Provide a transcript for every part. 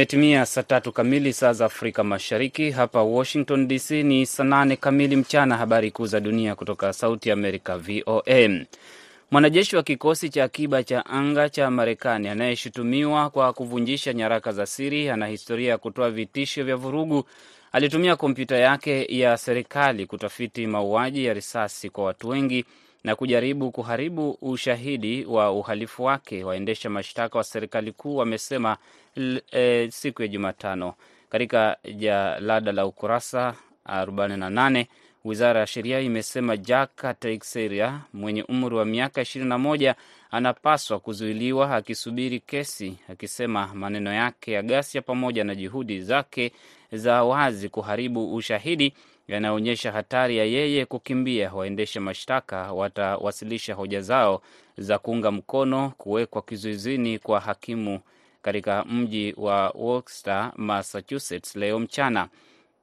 Imetimia saa tatu kamili saa za Afrika Mashariki. Hapa Washington DC ni saa nane kamili mchana. Habari kuu za dunia kutoka Sauti ya Amerika, VOA. Mwanajeshi wa kikosi cha akiba cha anga cha Marekani anayeshutumiwa kwa kuvunjisha nyaraka za siri ana historia ya kutoa vitisho vya vurugu. Alitumia kompyuta yake ya serikali kutafiti mauaji ya risasi kwa watu wengi na kujaribu kuharibu ushahidi wa uhalifu wake, waendesha mashtaka wa serikali kuu wamesema e, siku ya Jumatano katika jalada la ukurasa 48. Wizara ya sheria imesema Jaka Teixeira mwenye umri wa miaka 21 anapaswa kuzuiliwa akisubiri kesi, akisema maneno yake ya ghasia pamoja na juhudi zake za wazi kuharibu ushahidi yanaonyesha hatari ya yeye kukimbia. Waendesha mashtaka watawasilisha hoja zao za kuunga mkono kuwekwa kizuizini kwa hakimu katika mji wa Worcester, Massachusetts leo mchana.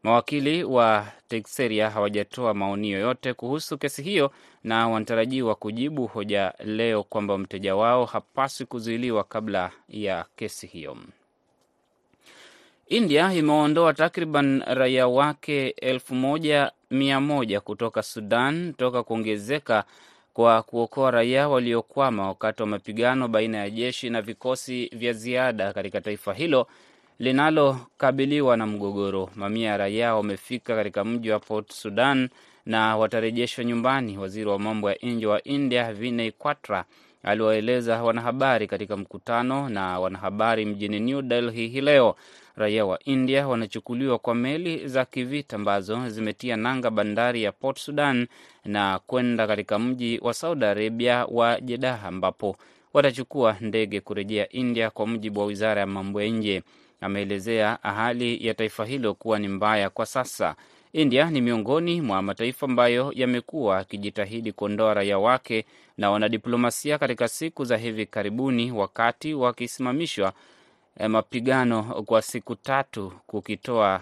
Mawakili wa Teixeira hawajatoa maoni yoyote kuhusu kesi hiyo na wanatarajiwa kujibu hoja leo kwamba mteja wao hapaswi kuzuiliwa kabla ya kesi hiyo. India imeondoa takriban raia wake elfu moja mia moja kutoka Sudan toka kuongezeka kwa kuokoa raia waliokwama wakati wa mapigano baina ya jeshi na vikosi vya ziada katika taifa hilo linalokabiliwa na mgogoro. Mamia ya raia wamefika katika mji wa Port Sudan na watarejeshwa nyumbani. Waziri wa mambo ya nje wa India Vinay Quatra aliwaeleza wanahabari katika mkutano na wanahabari mjini New Delhi hii leo. Raia wa India wanachukuliwa kwa meli za kivita ambazo zimetia nanga bandari ya Port Sudan na kwenda katika mji wa Saudi Arabia wa Jeddah, ambapo watachukua ndege kurejea India, kwa mujibu wa wizara ya mambo ya nje. Ameelezea hali ya taifa hilo kuwa ni mbaya kwa sasa. India ni miongoni mwa mataifa ambayo yamekuwa akijitahidi kuondoa raia wake na wanadiplomasia katika siku za hivi karibuni, wakati wakisimamishwa mapigano kwa siku tatu, kukitoa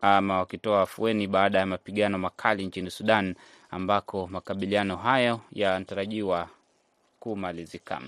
ama wakitoa afueni baada ya mapigano makali nchini Sudan, ambako makabiliano hayo yanatarajiwa kumalizika.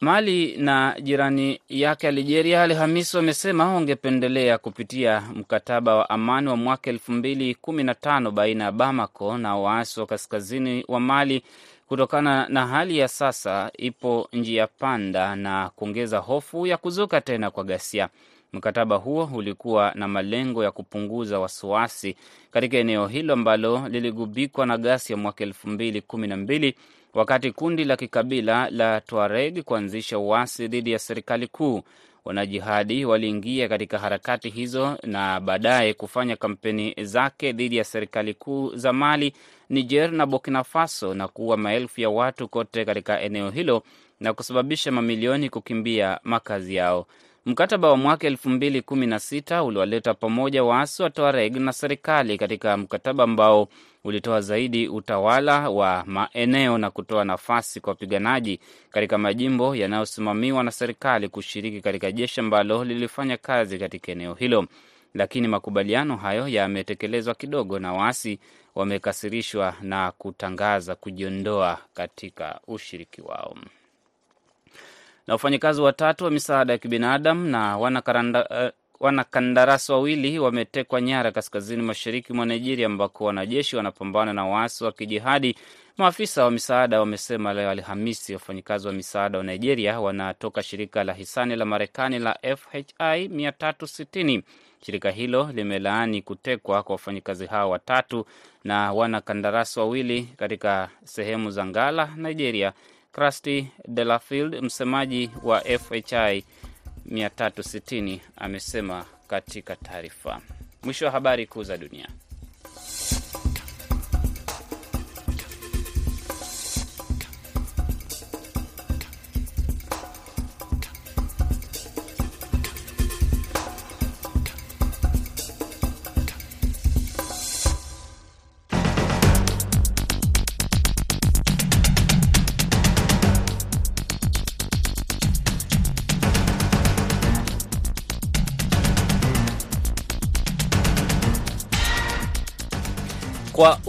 Mali na jirani yake Algeria Alhamisi wamesema wangependelea kupitia mkataba wa amani wa mwaka elfu mbili kumi na tano baina ya Bamako na waasi wa kaskazini wa Mali kutokana na hali ya sasa ipo njia panda na kuongeza hofu ya kuzuka tena kwa ghasia. Mkataba huo ulikuwa na malengo ya kupunguza wasiwasi katika eneo hilo ambalo liligubikwa na ghasia mwaka elfu mbili kumi na mbili wakati kundi la kikabila la Tuareg kuanzisha uasi dhidi ya serikali kuu. Wanajihadi waliingia katika harakati hizo na baadaye kufanya kampeni zake dhidi ya serikali kuu za Mali, Niger na Burkina Faso na kuua maelfu ya watu kote katika eneo hilo na kusababisha mamilioni kukimbia makazi yao. Mkataba wa mwaka elfu mbili kumi na sita uliwaleta pamoja waasi wa Tuareg na serikali katika mkataba ambao ulitoa zaidi utawala wa maeneo na kutoa nafasi kwa wapiganaji katika majimbo yanayosimamiwa na serikali kushiriki katika jeshi ambalo lilifanya kazi katika eneo hilo. Lakini makubaliano hayo yametekelezwa kidogo na waasi wamekasirishwa na kutangaza kujiondoa katika ushiriki wao na wafanyakazi watatu wa misaada ya kibinadamu na wanakandarasi uh, wawili wametekwa nyara kaskazini mashariki mwa Nigeria, ambako wanajeshi wanapambana na waasi wa kijihadi. Maafisa wa misaada wamesema leo Alhamisi. Wafanyakazi wa misaada wa Nigeria wanatoka shirika la hisani la Marekani la FHI 360. Shirika hilo limelaani kutekwa kwa wafanyakazi hao watatu na wanakandarasi wawili katika sehemu za Ngala, Nigeria. Krusty Delafield, msemaji wa FHI 360, amesema katika taarifa. Mwisho wa habari kuu za dunia.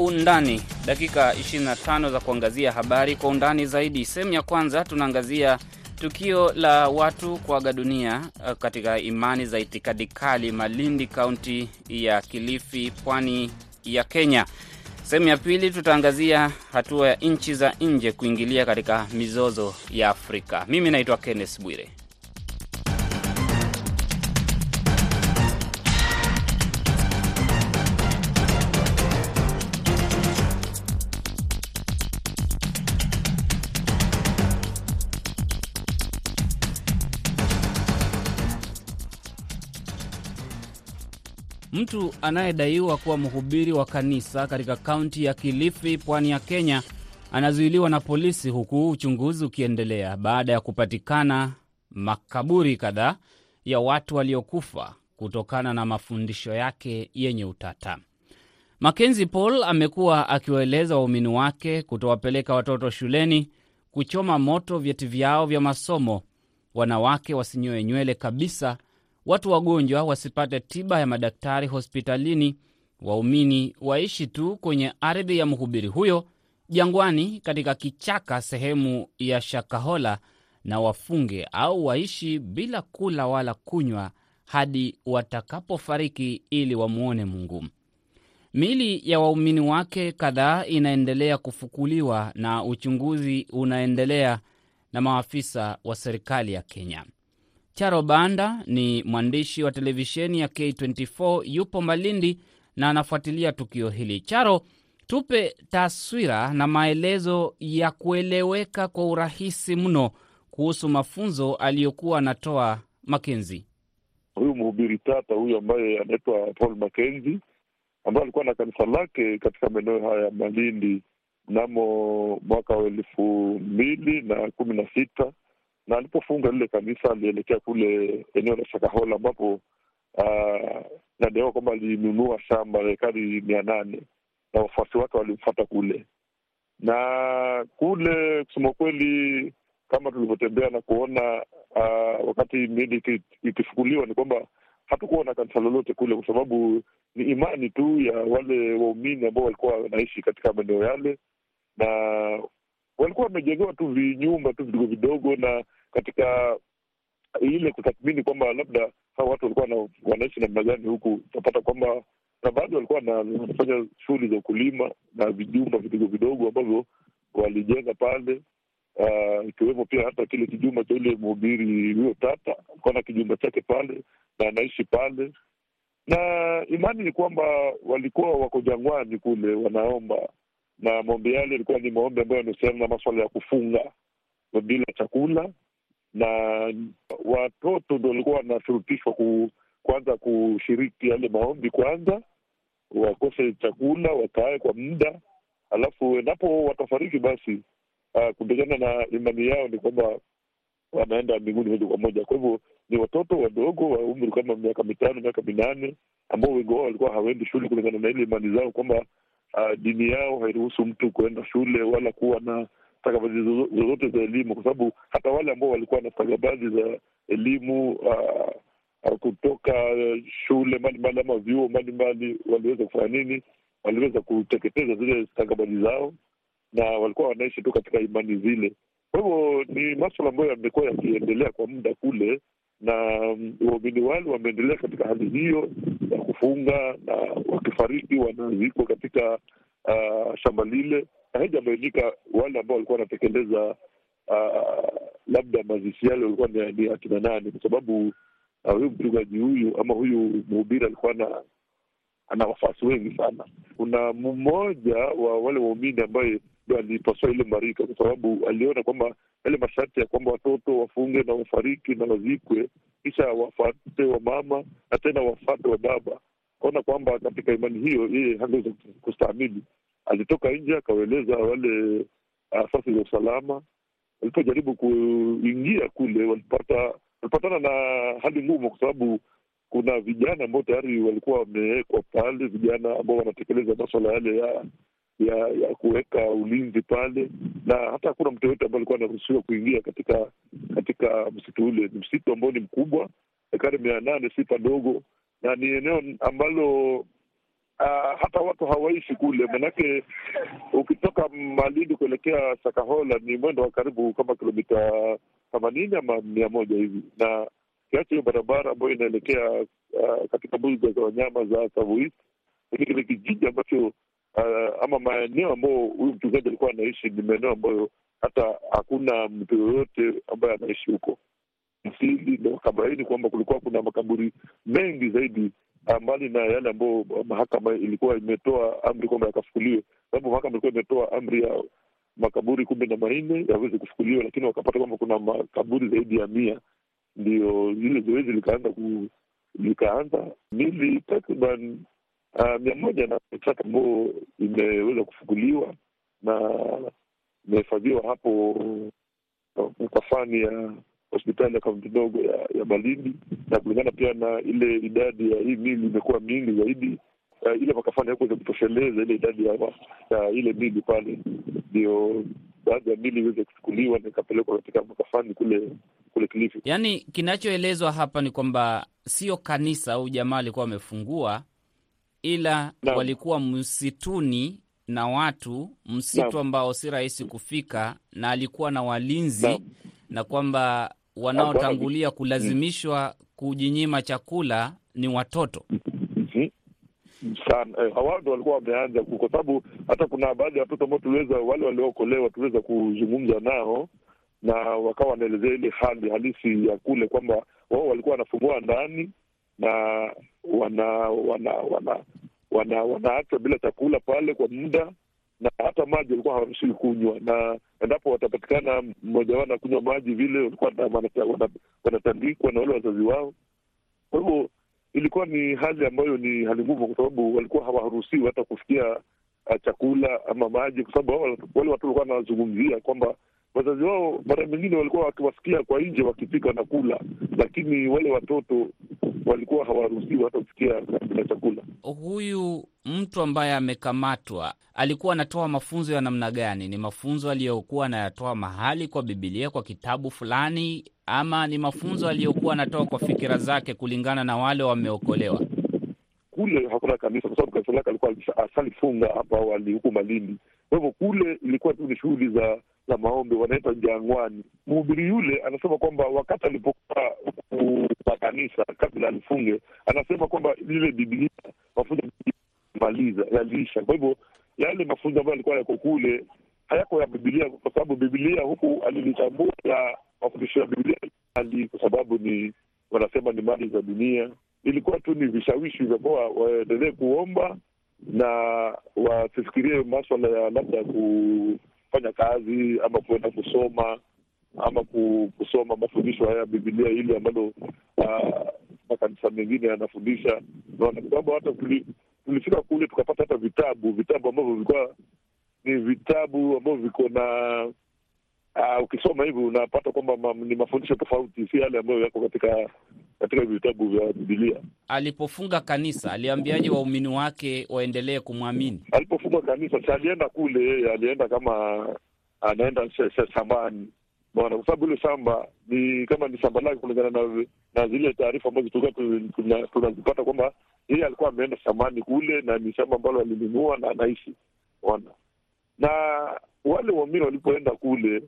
Undani, dakika 25 za kuangazia habari kwa undani zaidi. Sehemu ya kwanza tunaangazia Tukio la watu kuaga dunia katika imani za itikadi kali Malindi, kaunti ya Kilifi, pwani ya Kenya. Sehemu ya pili tutaangazia hatua ya nchi za nje kuingilia katika mizozo ya Afrika. Mimi naitwa Kenneth Bwire. Mtu anayedaiwa kuwa mhubiri wa kanisa katika kaunti ya Kilifi, pwani ya Kenya, anazuiliwa na polisi huku uchunguzi ukiendelea baada ya kupatikana makaburi kadhaa ya watu waliokufa kutokana na mafundisho yake yenye utata. Mackenzie Paul amekuwa akiwaeleza waumini wake kutowapeleka watoto shuleni, kuchoma moto vyeti vyao vya masomo, wanawake wasinyoe nywele kabisa watu wagonjwa wasipate tiba ya madaktari hospitalini, waumini waishi tu kwenye ardhi ya mhubiri huyo jangwani, katika kichaka sehemu ya Shakahola, na wafunge au waishi bila kula wala kunywa hadi watakapofariki ili wamwone Mungu. Miili ya waumini wake kadhaa inaendelea kufukuliwa na uchunguzi unaendelea na maafisa wa serikali ya Kenya. Charo Banda ni mwandishi wa televisheni ya K24, yupo Malindi na anafuatilia tukio hili. Charo, tupe taswira na maelezo ya kueleweka kwa urahisi mno kuhusu mafunzo aliyokuwa anatoa Makenzi. Huyu mhubiri tata huyu ambaye anaitwa Paul Makenzi, ambaye alikuwa na kanisa lake katika maeneo haya ya Malindi mnamo mwaka wa elfu mbili na kumi na sita na alipofunga lile kanisa alielekea kule eneo la Shakahola ambapo uh, nadaiwa kwamba alinunua shamba la ekari mia nane na wafuasi wake walimfata kule. Na kule kusema kweli, kama tulivyotembea na kuona uh, wakati miili ikifukuliwa, ni kwamba hatukuwa na kanisa lolote kule, kwa sababu ni imani tu ya wale waumini ambao walikuwa wanaishi katika maeneo yale, na walikuwa wamejengewa tu vinyumba tu vidogo vidogo, na katika ile kutathmini kwamba labda hawa watu walikuwa wanaishi namna gani huku, utapata kwamba na baadhi walikuwa wanafanya shughuli za ukulima na vijumba vidogo vidogo ambavyo walijenga pale, ikiwemo uh, pia hata kile kijumba cha ule mhubiri huyo tata alikuwa na kijumba chake pale na anaishi pale, na imani ni kwamba walikuwa wako jangwani kule wanaomba na maombi yale yalikuwa ni maombi ambayo yanahusiana na maswala ya kufunga bila chakula, na watoto ndo walikuwa wanashurutishwa ku, kwanza kushiriki yale maombi kwanza, wakose chakula, wakae kwa muda, alafu endapo watafariki basi, uh, kulingana na imani yao ni kwamba wanaenda mbinguni moja kwa moja. Kwa hivyo ni watoto wadogo wa umri kama miaka mitano, miaka minane, ambao wengi wao walikuwa hawaendi shule kulingana na ile imani zao kwamba Uh, dini yao hairuhusu mtu kuenda shule wala kuwa na stakabadhi zozote za elimu, kwa sababu hata wale ambao walikuwa na stakabadhi za elimu uh, uh, kutoka shule mbalimbali ama vyuo mbalimbali waliweza kufanya nini? Waliweza kuteketeza zile stakabadhi zao, na walikuwa wanaishi tu katika imani zile. Kwa hivyo ni maswala ambayo yamekuwa yakiendelea kwa muda kule, na waumini wale wameendelea katika hali hiyo ya kufunga, na wakifariki wanazikwa katika uh, shamba lile, na haijabainika wale ambao walikuwa wanatekeleza uh, labda mazishi yale walikuwa ni akina nani, kwa sababu uh, huyu mchungaji huyu ama huyu mhubiri alikuwa na ana wafuasi wengi sana. Kuna mmoja wa wale waumini ambaye ndo alipasua ile marika, kwa sababu aliona kwamba yale masharti ya kwamba watoto wafunge na wafariki na wazikwe, kisha wafate wa mama na tena wafate wa baba, kaona kwamba katika imani hiyo yeye hangeweza kustahimili. Alitoka nje akawaeleza wale asasi za usalama. Walipojaribu kuingia kule, walipata walipatana na hali ngumu, kwa sababu kuna vijana ambao tayari walikuwa wamewekwa pale, vijana ambao wanatekeleza maswala yale ya ya ya kuweka ulinzi pale, na hata hakuna mtu yoyote ambaye alikuwa anaruhusiwa kuingia katika katika msitu ule. Ni msitu ambao ni mkubwa, ekari mia nane, si padogo, na ni eneo ambalo uh, hata watu hawaishi kule, manake ukitoka Malindi kuelekea Sakahola ni mwendo wa karibu kama kilomita themanini ama mia moja hivi, na kiacha hiyo barabara ambayo inaelekea uh, katika mbuga za wanyama za Tsavo East, lakini kile kijiji ambacho uh, ama maeneo ambayo huyu mchungaji alikuwa anaishi ni maeneo ambayo hata hakuna mtu yoyote ambaye anaishi huko msili, ndo wakabaini kwamba kulikuwa kuna makaburi mengi zaidi mbali na yale ambayo mahakama ilikuwa imetoa amri kwamba yakafukuliwe, sababu mahakama ilikuwa imetoa amri ya makaburi kumi na manne yaweze kufukuliwa, lakini wakapata kwamba kuna makaburi zaidi ya mia. Ndio lile zoezi likaanza ku likaanza mili takriban uh, mia moja na tatu ambayo imeweza kufukuliwa na imehifadhiwa hapo mkafani ya hospitali ya kaunti ndogo ya, ya Malindi, na kulingana pia na ile idadi ya hii mili imekuwa mingi zaidi. Uh, ile makafani hakuweza kutosheleza ile idadi ya, ya ile mili pale, ndio baadhi ya mili iweze kuchukuliwa na ikapelekwa katika makafani kule kule Kilifi. Yaani, kinachoelezwa hapa ni kwamba sio kanisa au jamaa alikuwa wamefungua, ila na walikuwa msituni na watu msitu ambao si rahisi kufika, na alikuwa na walinzi na, na kwamba wanaotangulia kulazimishwa kujinyima chakula ni watoto. Sana. Eh, hawa ndo walikuwa wameanza ku- kwa sababu hata kuna baadhi ya watoto ambao tuliweza wale waliookolewa tuliweza kuzungumza nao na wakawa wanaelezea ile hali halisi ya kule kwamba wao walikuwa wanafungua ndani na wana wana wana wana wanaachwa bila chakula pale kwa muda na hata maji walikuwa hawaruhusiwi kunywa, na endapo watapatikana mmoja wao anakunywa maji vile, walikuwa na- wanata- wana- wanatandikwa na wale wazazi wao. Kwa hivyo ilikuwa ni hali ambayo ni hali ngumu, kwa sababu walikuwa hawaruhusiwi hata kufikia uh, chakula ama maji, kwa sababu wale watu walikuwa wanazungumzia kwamba wazazi wao mara mingine walikuwa wakiwasikia kwa nje wakipika na kula, lakini wale watoto walikuwa hawaruhusiwi hata kufikia na chakula. Huyu mtu ambaye amekamatwa alikuwa anatoa mafunzo ya namna gani? Ni mafunzo aliyokuwa anayatoa mahali kwa Bibilia, kwa kitabu fulani, ama ni mafunzo aliyokuwa anatoa kwa fikira zake kulingana na wale wameokolewa? Kule hakuna kanisa kwa sababu kanisa lake alikuwa asalifunga hapa awali huku Malindi. Kwa hivyo kule ilikuwa tu ni shughuli za za maombi, wanaita jangwani. Mhubiri yule anasema kwamba wakati alipokuwa kwa kanisa kabla alifunge, anasema kwamba lile Biblia mafunzo maliza yaliisha. Kwa hivyo yale mafunzo ambayo alikuwa yako kule hayako ya Bibilia, kwa sababu Bibilia huku alilitambua ya mafundisho ya Bibilia kwa sababu ni wanasema ni mali za dunia ilikuwa tu ni vishawishi vya kuwa waendelee kuomba na wasifikirie maswala ya labda kufanya kazi ama kuenda kusoma ama kusoma mafundisho haya ya Bibilia hili ambalo ah, makanisa mengine yanafundisha. Naona kwamba hata tulifika kule tukapata hata vitabu vitabu ambavyo vilikuwa ni vitabu ambavyo viko na uh, ukisoma hivi unapata kwamba ma, ni mafundisho tofauti, si yale ambayo yako katika katika vitabu vya Bibilia. Alipofunga kanisa, aliambiaje waumini wake waendelee kumwamini? Alipofunga kanisa, si alienda kule, yeye alienda kama anaenda sh- sh- shambani bwana, kwa sababu ile shamba ni kama ni shamba lake, kulingana na na zile taarifa ambazo tulikuwa tu- tuna- tunazipata kwamba yeye alikuwa ameenda shambani kule, na ni shamba ambalo alinunua na anaishi ona. Na wale waumini walipoenda kule,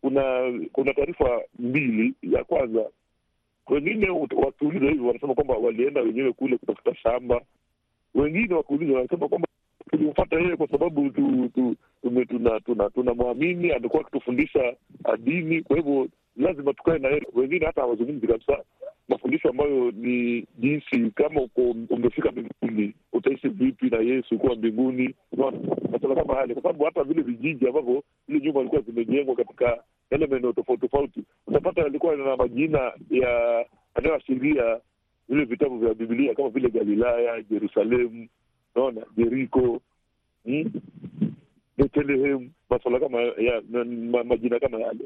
kuna kuna taarifa mbili. Ya kwanza wengine wakiuliza hivyo wanasema kwamba walienda wenyewe kule kutafuta shamba, wengine wakiuliza wanasema kwamba tulimfata yeye kwa sababu tu, tu, tume- tuna tuna tunamwamini, amekuwa akitufundisha dini, kwa hivyo lazima tukae na yeye. Wengine hata hawazungumzi kabisa mafundisho ambayo ni jinsi kama uko umefika mbinguni utaishi vipi na Yesu kuwa mbinguni, masuala kama hale, kwa sababu hata vile vijiji ambavyo vile nyumba zilikuwa zimejengwa katika yale maeneo tofauti tofauti, utapata yalikuwa na majina ya yanayoashiria vile vitabu vya Bibilia kama vile Galilaya, Jerusalemu, naona Jeriko, hmm? Bethlehem, masuala kama ya ma, ma, majina kama yale.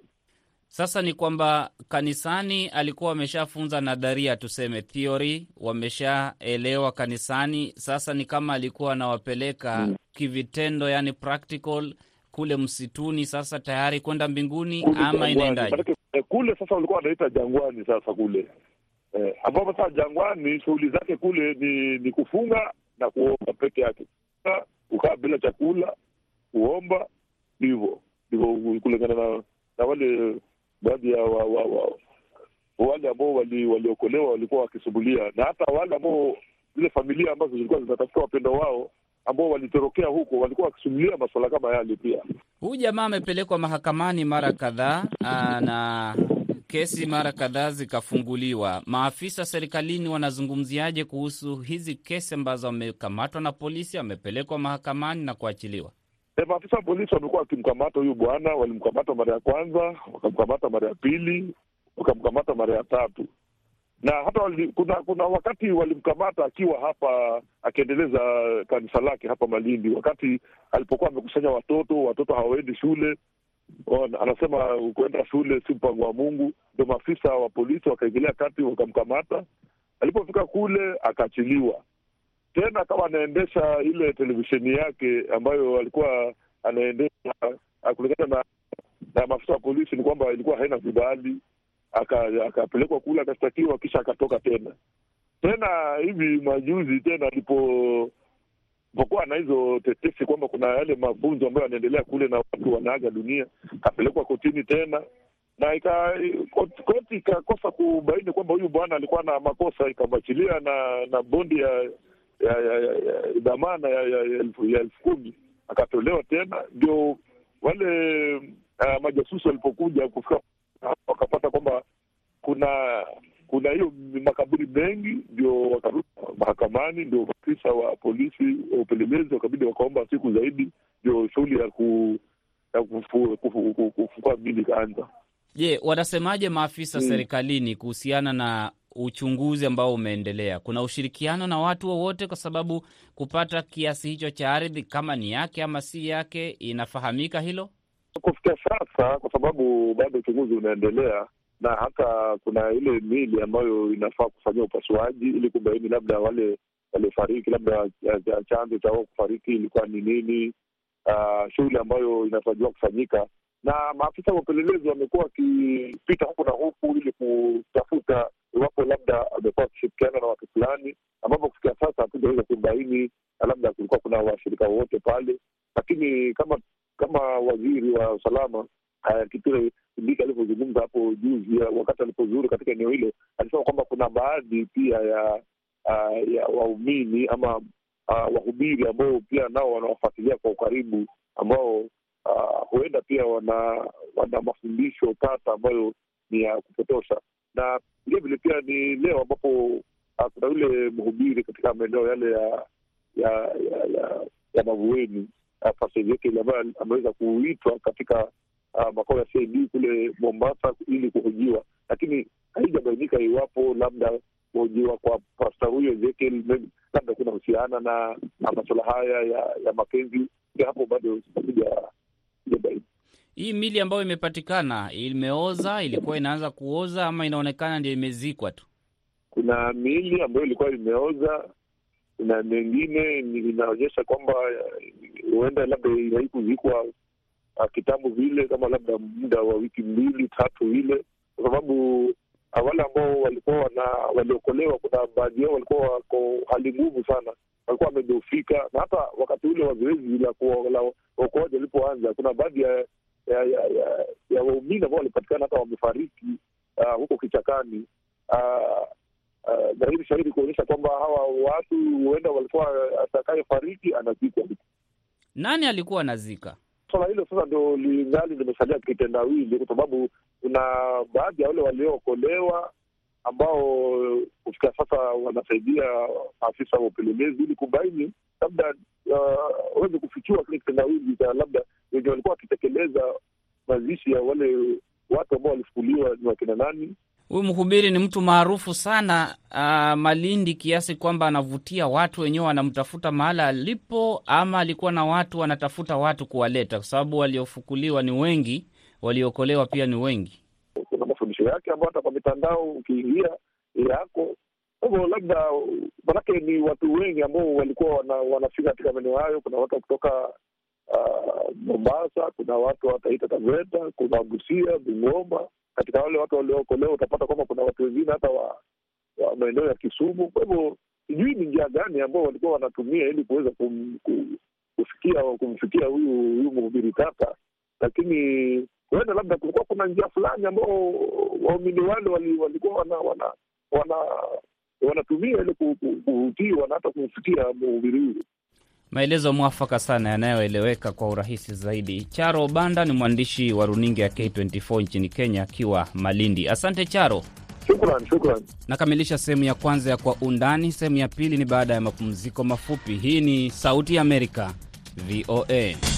Sasa ni kwamba kanisani alikuwa wameshafunza nadharia, tuseme theory, wameshaelewa kanisani. Sasa ni kama alikuwa anawapeleka Mm. kivitendo, yani practical kule msituni, sasa tayari kwenda mbinguni, ama inaendaje? Eh, kule sasa walikuwa wanaita jangwani sasa kule eh, ambapo sasa jangwani shughuli zake kule ni ni kufunga na kuomba peke yake, kukaa bila chakula, kuomba, hivyo ndivyo kulingana na na wale baadhi ya wa, wa, wa, wale ambao wali, waliokolewa walikuwa wakisumbulia, na hata wale ambao zile familia ambazo zilikuwa zinatafuta wapendo wao ambao walitorokea huko walikuwa wakisumulia masuala kama yale pia. Huyu jamaa amepelekwa mahakamani mara kadhaa na kesi mara kadhaa zikafunguliwa. Maafisa serikalini wanazungumziaje kuhusu hizi kesi ambazo wamekamatwa na polisi, amepelekwa mahakamani na kuachiliwa? E, maafisa wa polisi wamekuwa wakimkamata huyu bwana. Walimkamata mara ya kwanza, wakamkamata mara ya pili, wakamkamata mara ya tatu na hata wali, kuna kuna wakati walimkamata akiwa hapa akiendeleza kanisa lake hapa Malindi, wakati alipokuwa amekusanya watoto. Watoto hawaendi shule, anasema kuenda shule si mpango wa Mungu. Ndio maafisa wa polisi wakaingilia kati, wakamkamata. Alipofika kule akaachiliwa tena, akawa anaendesha ile televisheni yake ambayo alikuwa anaendesha. Kulingana na, na maafisa wa polisi ni kwamba ilikuwa haina vibali akapelekwa kule akashtakiwa, kisha akatoka tena tena. Hivi majuzi tena alipokuwa na hizo tetesi kwamba kuna yale mafunzo ambayo yanaendelea kule na watu wanaaga dunia, akapelekwa kotini tena na ika, koti ikakosa kubaini kwamba huyu bwana alikuwa na makosa, ikamwachilia na na bondi ya ya ya dhamana ya elfu ya elfu kumi akatolewa tena. Ndio wale uh, majasusi walipokuja kufika wakapata kwamba kuna kuna hiyo makaburi mengi, ndio wakarudi mahakamani. Ndio maafisa wa polisi wa upelelezi wakabidi wakaomba siku zaidi, ndio shughuli ya ku ya kufukua mili ikaanza. Je, wanasemaje maafisa hmm, serikalini kuhusiana na uchunguzi ambao umeendelea? Kuna ushirikiano na watu wowote? Kwa sababu kupata kiasi hicho cha ardhi, kama ni yake ama si yake, inafahamika hilo kufikia sasa, kwa sababu bado uchunguzi unaendelea, na hata kuna ile mili ambayo inafaa kufanyia upasuaji ili kubaini labda wale waliofariki, labda chanzo cha wao kufariki ilikuwa ni nini, uh, shughuli ambayo inatarajiwa kufanyika na maafisa wa upelelezi wamekuwa wakipita huku na huku ili kutafuta iwapo labda amekuwa akishirikiana na watu fulani, ambapo kufikia sasa hatujaweza kubaini labda kulikuwa kuna washirika wowote pale, lakini kama kama waziri wa usalama Kithure Kindiki alivyozungumza hapo juzi, wakati alipozuru katika eneo hilo, alisema kwamba kuna baadhi pia ya uh, ya waumini ama uh, wahubiri ambao pia nao wanawafuatilia kwa ukaribu, ambao uh, huenda pia wana wana mafundisho tata ambayo ni ya kupotosha, na vilevile pia ni leo ambapo uh, kuna yule mhubiri katika maeneo yale ya ya ya, ya, ya Mavueni Pastor ambaye ameweza kuitwa katika uh, makao ya CID kule Mombasa ili kuhojiwa, lakini haijabainika iwapo labda kuhojiwa kwa pasta huyo Ezekiel labda kuna husiana na, na masuala haya ya, ya mapenzi. Hapo bado Hii mili ambayo imepatikana imeoza, ilikuwa inaanza kuoza ama inaonekana ndio imezikwa tu? Kuna mili ambayo ilikuwa imeoza na mengine inaonyesha kwamba huenda labda haikuzikwa uh, kitambo vile, kama labda muda wa wiki mbili tatu vile, kwa sababu wale ambao walikuwa waliokolewa, kuna baadhi yao walikuwa wako hali ngumu sana, walikuwa wamedhoofika, na hata wakati ule wa zoezi la uokoaji walipoanza, kuna baadhi ya ya ya, ya, ya waumini ambao walipatikana hata wamefariki uh, huko kichakani uh, dhahiri uh, shahidi kuonyesha kwamba hawa watu huenda walikuwa atakayefariki anazikwa. Nani alikuwa anazika? Swala hilo sasa ndo lingali limesalia kitendawili, kwa sababu kuna baadhi ya wale waliookolewa ambao kufika sasa wanasaidia afisa wa upelelezi ili kubaini labda waweze uh, kufichua kile kitendawili cha labda wenye walikuwa wakitekeleza mazishi ya wale watu ambao walifukuliwa ni wakina nani. Huyu mhubiri ni mtu maarufu sana uh, Malindi, kiasi kwamba anavutia watu wenyewe wanamtafuta mahala alipo, ama alikuwa na watu wanatafuta watu kuwaleta, kwa sababu waliofukuliwa ni wengi, waliokolewa pia ni wengi. Mafundisho yake ambayo hata kwa mitandao ukiingia yako hivyo, labda manake ni watu wengi ambao walikuwa wana, wanafika katika maeneo hayo. Kuna watu kutoka uh, Mombasa, kuna watu wataita Taveta, kuna Busia, Bungoma katika wale watu waliookolewa utapata kwamba kuna watu wengine hata wa, wa maeneo ya Kisumu. Kwa hivyo sijui ni njia gani ambao walikuwa wanatumia ili kuweza kum, kum, kufikia kumfikia huyu huyu mhubiri tata, lakini huenda labda kulikuwa kuna njia fulani ambao waumini wale walikuwa wana wana wana wanatumia ili kuhutiwa na hata kumfikia mhubiri huyu. Maelezo mwafaka sana yanayoeleweka kwa urahisi zaidi. Charo Banda ni mwandishi wa runinga ya K24 nchini Kenya, akiwa Malindi. Asante Charo. Shukran, shukran. Nakamilisha sehemu ya kwanza ya Kwa Undani. Sehemu ya pili ni baada ya mapumziko mafupi. Hii ni Sauti ya Amerika, VOA.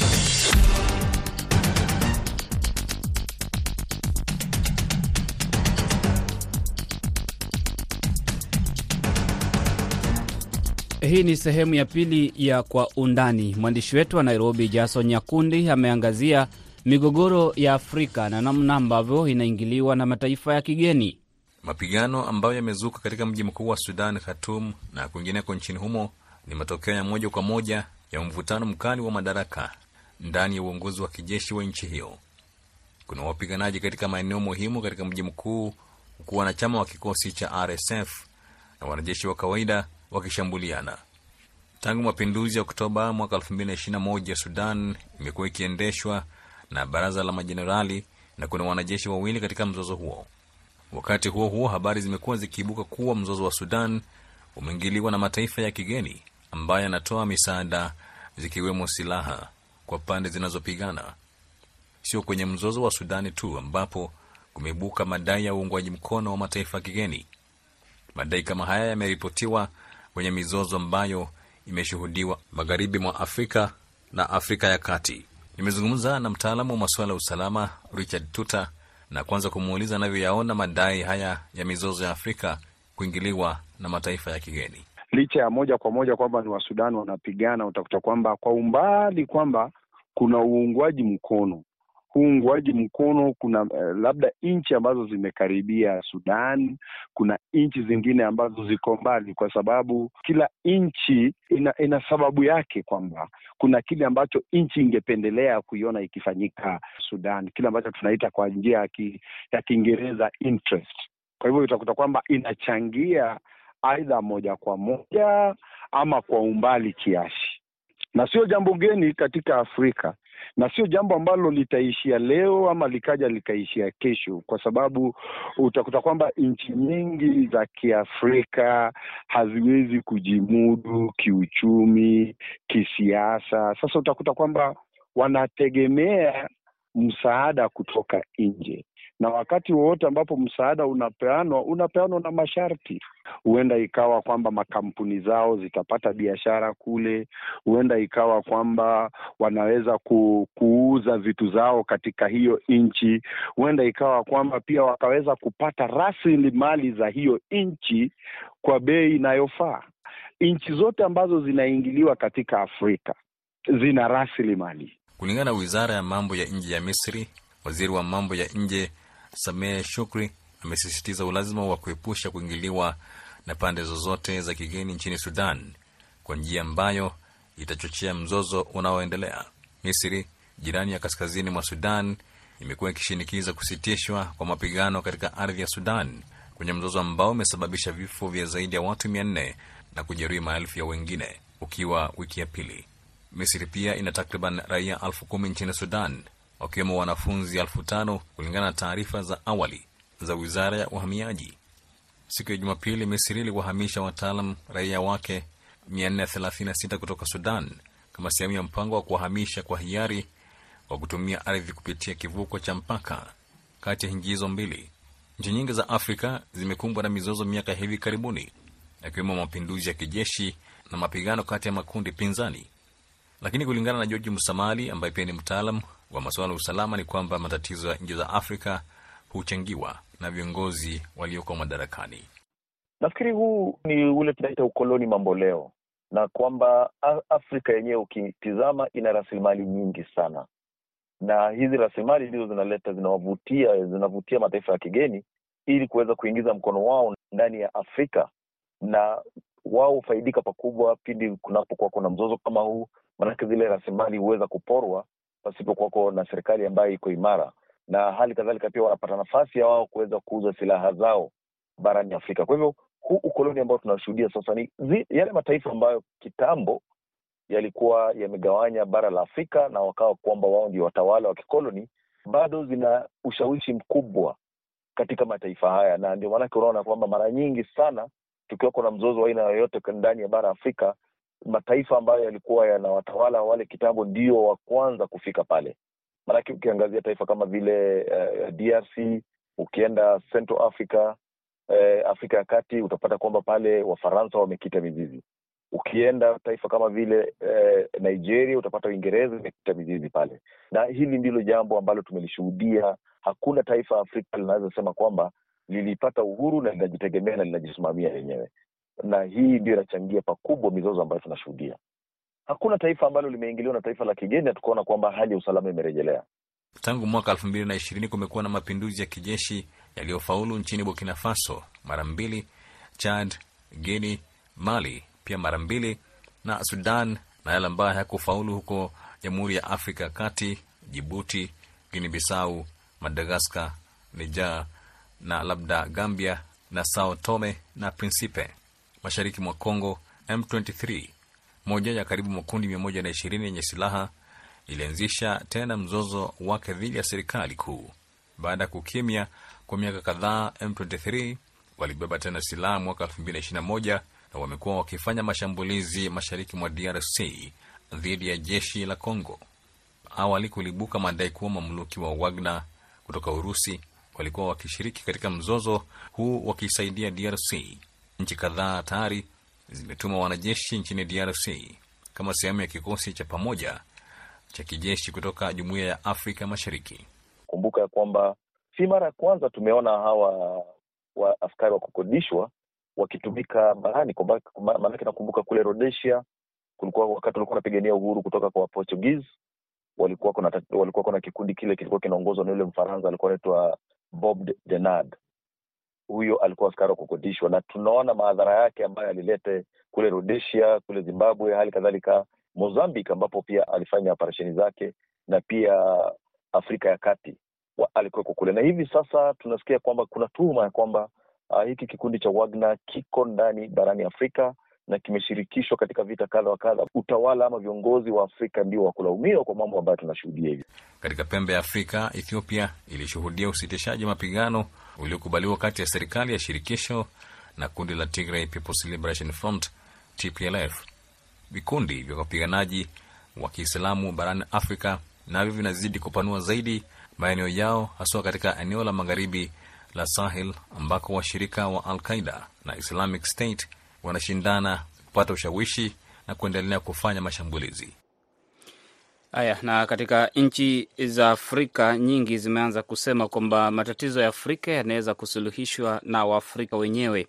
Hii ni sehemu ya pili ya Kwa Undani. Mwandishi wetu wa Nairobi, Jason Nyakundi, ameangazia migogoro ya Afrika na namna ambavyo inaingiliwa na mataifa ya kigeni. Mapigano ambayo yamezuka katika mji mkuu wa Sudan, Khartoum, na kwingineko nchini humo ni matokeo ya moja kwa moja ya mvutano mkali wa madaraka ndani ya uongozi wa kijeshi wa nchi hiyo. Kuna wapiganaji katika maeneo muhimu katika mji mkuu, huku wanachama wa kikosi cha RSF na wanajeshi wa kawaida wakishambuliana. Tangu mapinduzi ya Oktoba mwaka 2021 Sudan imekuwa ikiendeshwa na baraza la majenerali na kuna wanajeshi wawili katika mzozo huo. Wakati huo huo, habari zimekuwa zikiibuka kuwa mzozo wa Sudan umeingiliwa na mataifa ya kigeni ambayo yanatoa misaada, zikiwemo silaha kwa pande zinazopigana. Sio kwenye mzozo wa Sudani tu ambapo kumeibuka madai ya uungwaji mkono wa mataifa ya kigeni. Madai kama haya yameripotiwa kwenye mizozo ambayo imeshuhudiwa magharibi mwa Afrika na Afrika ya Kati. Nimezungumza na mtaalamu wa masuala ya usalama Richard Tuta na kwanza kumuuliza anavyoyaona madai haya ya mizozo ya Afrika kuingiliwa na mataifa ya kigeni. Licha ya moja kwa moja kwamba ni Wasudani wanapigana, utakuta kwamba kwa umbali kwamba kuna uungwaji mkono uungwaji mkono kuna uh, labda nchi ambazo zimekaribia Sudan, kuna nchi zingine ambazo ziko mbali, kwa sababu kila nchi ina, ina sababu yake, kwamba kuna kile ambacho nchi ingependelea kuiona ikifanyika Sudan, kile ambacho tunaita kwa njia ya ki, ya Kiingereza interest. Kwa hivyo utakuta kwamba inachangia aidha moja kwa moja ama kwa umbali kiasi, na sio jambo geni katika Afrika na sio jambo ambalo litaishia leo ama likaja likaishia kesho, kwa sababu utakuta kwamba nchi nyingi za Kiafrika haziwezi kujimudu kiuchumi, kisiasa. Sasa utakuta kwamba wanategemea msaada kutoka nje, na wakati wowote ambapo msaada unapeanwa unapeanwa na masharti. Huenda ikawa kwamba makampuni zao zitapata biashara kule, huenda ikawa kwamba wanaweza ku, kuuza vitu zao katika hiyo nchi, huenda ikawa kwamba pia wakaweza kupata rasilimali za hiyo nchi kwa bei inayofaa. Nchi zote ambazo zinaingiliwa katika Afrika zina rasilimali. Kulingana na wizara ya mambo ya nje ya Misri, waziri wa mambo ya nje Sameh Shukri amesisitiza ulazima wa kuepusha kuingiliwa na pande zozote za kigeni nchini Sudan kwa njia ambayo itachochea mzozo unaoendelea. Misri, jirani ya kaskazini mwa Sudan, imekuwa ikishinikiza kusitishwa kwa mapigano katika ardhi ya Sudan kwenye mzozo ambao umesababisha vifo vya zaidi ya watu mia nne na kujeruhi maelfu ya wengine, ukiwa wiki ya pili. Misri pia ina takriban raia elfu kumi nchini Sudan, wakiwemo wanafunzi elfu tano kulingana na taarifa za awali za wizara ya uhamiaji. Siku ya Jumapili, Misri iliwahamisha wataalam raia wake 436 kutoka Sudan kama sehemu ya mpango wa kuwahamisha kwa hiari wa kutumia ardhi kupitia kivuko cha mpaka kati ya nchi hizo mbili. Nchi nyingi za Afrika zimekumbwa na mizozo miaka hivi karibuni, yakiwemo mapinduzi ya kijeshi na mapigano kati ya makundi pinzani. Lakini kulingana na George Musamali ambaye pia ni mtaalam wa masuala ya usalama, ni kwamba matatizo ya nchi za Afrika huchangiwa na viongozi walioko madarakani. Nafikiri huu ni ule tunaita ukoloni mamboleo, na kwamba Afrika yenyewe ukitizama ina rasilimali nyingi sana, na hizi rasilimali ndizo zinaleta zinawavutia zinavutia mataifa ya kigeni ili kuweza kuingiza mkono wao ndani ya Afrika, na wao hufaidika pakubwa pindi kunapokuwa kuna mzozo kama huu, maanake zile rasilimali huweza kuporwa pasipokuwako na serikali ambayo iko imara, na hali kadhalika pia wanapata nafasi ya wao kuweza kuuza silaha zao barani Afrika. Kwa hivyo huu ukoloni ambao tunashuhudia sasa ni zi, yale mataifa ambayo kitambo yalikuwa yamegawanya bara la Afrika na wakawa kwamba wao ndio watawala wa kikoloni. bado zina ushawishi mkubwa katika mataifa haya, na ndio maanake unaona kwamba mara nyingi sana tukiwa kuna mzozo wa aina yoyote ndani ya bara Afrika, mataifa ambayo yalikuwa yanawatawala wale kitambo ndio wa kwanza kufika pale. Maanake ukiangazia taifa kama vile uh, DRC, ukienda Central Africa, uh, Afrika ya Kati, utapata kwamba pale Wafaransa wamekita mizizi. Ukienda taifa kama vile uh, Nigeria, utapata Uingereza imekita mizizi pale, na hili ndilo jambo ambalo tumelishuhudia. Hakuna taifa Afrika linaweza sema kwamba lilipata uhuru na linajitegemea na linajisimamia lenyewe, na hii ndio inachangia pakubwa mizozo ambayo tunashuhudia. Hakuna taifa ambalo limeingiliwa na taifa la kigeni na tukaona kwamba hali ya usalama imerejelea. Tangu mwaka elfu mbili na ishirini kumekuwa na mapinduzi ya kijeshi yaliyofaulu nchini Burkina Faso mara mbili, Chad, Guini, Mali pia mara mbili, na Sudan na yale ambayo hayakufaulu huko Jamhuri ya Afrika ya Kati, Jibuti, Guini Bisau, Madagaskar, Niger na labda Gambia na Sao Tome na Principe. Mashariki mwa Congo, M23 moja ya karibu makundi mia moja na ishirini yenye silaha ilianzisha tena mzozo wake dhidi ya serikali kuu baada ya kukimya kwa miaka kadhaa. M23 walibeba tena silaha mwaka 2021 na wamekuwa wakifanya mashambulizi mashariki mwa DRC dhidi ya jeshi la Congo. Awali kulibuka madai kuwa mamluki wa Wagner kutoka Urusi walikuwa wakishiriki katika mzozo huu wakisaidia DRC. Nchi kadhaa tayari zimetuma wanajeshi nchini DRC kama sehemu ya kikosi cha pamoja cha kijeshi kutoka Jumuiya ya Afrika Mashariki. Kumbuka ya kwamba si mara ya kwanza tumeona hawa wa askari wa kukodishwa wakitumika barani, maanake nakumbuka kule Rhodesia kulikuwa wakati walikuwa wanapigania uhuru kutoka kwa Portuguese, walikuwa kuna walikuwa kuna kikundi kile kilikuwa kinaongozwa na yule Mfaransa alikuwa anaitwa Bob Denard. Huyo alikuwa askari wa kukodishwa, na tunaona madhara yake ambayo alilete kule Rhodesia, kule Zimbabwe, hali kadhalika Mozambique, ambapo pia alifanya operesheni zake, na pia Afrika ya Kati alikuweko kule. Na hivi sasa tunasikia kwamba kuna tuhuma ya kwamba uh, hiki kikundi cha Wagner kiko ndani barani Afrika na kimeshirikishwa katika vita kadha wa kadha. Utawala ama viongozi wa Afrika ndio wa kulaumiwa kwa mambo ambayo tunashuhudia hivi. Katika pembe ya Afrika, Ethiopia ilishuhudia usitishaji mapigano uliokubaliwa kati ya serikali ya shirikisho na kundi la Tigray People's Liberation Front TPLF. Vikundi vya wapiganaji wa Kiislamu barani Afrika navyo vinazidi kupanua zaidi maeneo yao, haswa katika eneo la magharibi la Sahel ambako washirika wa Al Qaida na Islamic State wanashindana kupata ushawishi na kuendelea kufanya mashambulizi haya. Na katika nchi za Afrika nyingi zimeanza kusema kwamba matatizo ya Afrika yanaweza kusuluhishwa na Waafrika wenyewe.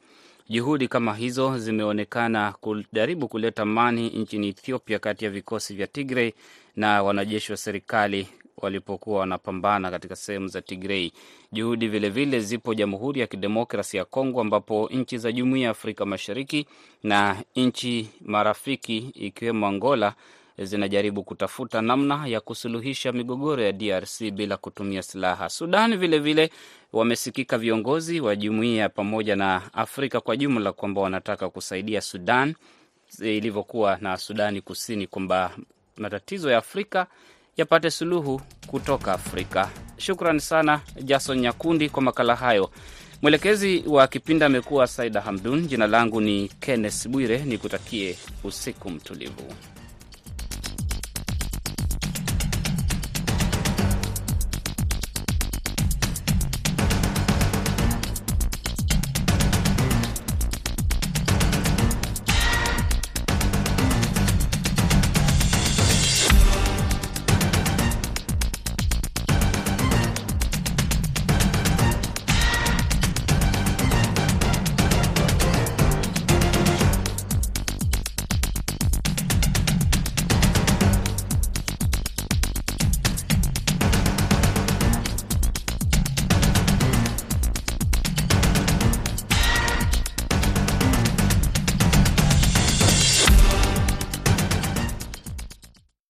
Juhudi kama hizo zimeonekana kujaribu kuleta amani nchini Ethiopia kati ya vikosi vya Tigray na wanajeshi wa serikali walipokuwa wanapambana katika sehemu za Tigrei. Juhudi vilevile vile zipo Jamhuri ya Kidemokrasi ya Kongo, ambapo nchi za Jumuiya ya Afrika Mashariki na nchi marafiki ikiwemo Angola zinajaribu kutafuta namna ya kusuluhisha migogoro ya DRC bila kutumia silaha. Sudan vilevile vile, wamesikika viongozi wa jumuiya pamoja na Afrika kwa jumla kwamba wanataka kusaidia Sudan ilivyokuwa na Sudani Kusini, kwamba matatizo ya Afrika yapate suluhu kutoka Afrika. Shukran sana Jason Nyakundi kwa makala hayo. Mwelekezi wa kipindi amekuwa Saida Hamdun. Jina langu ni Kenneth Bwire, nikutakie usiku mtulivu.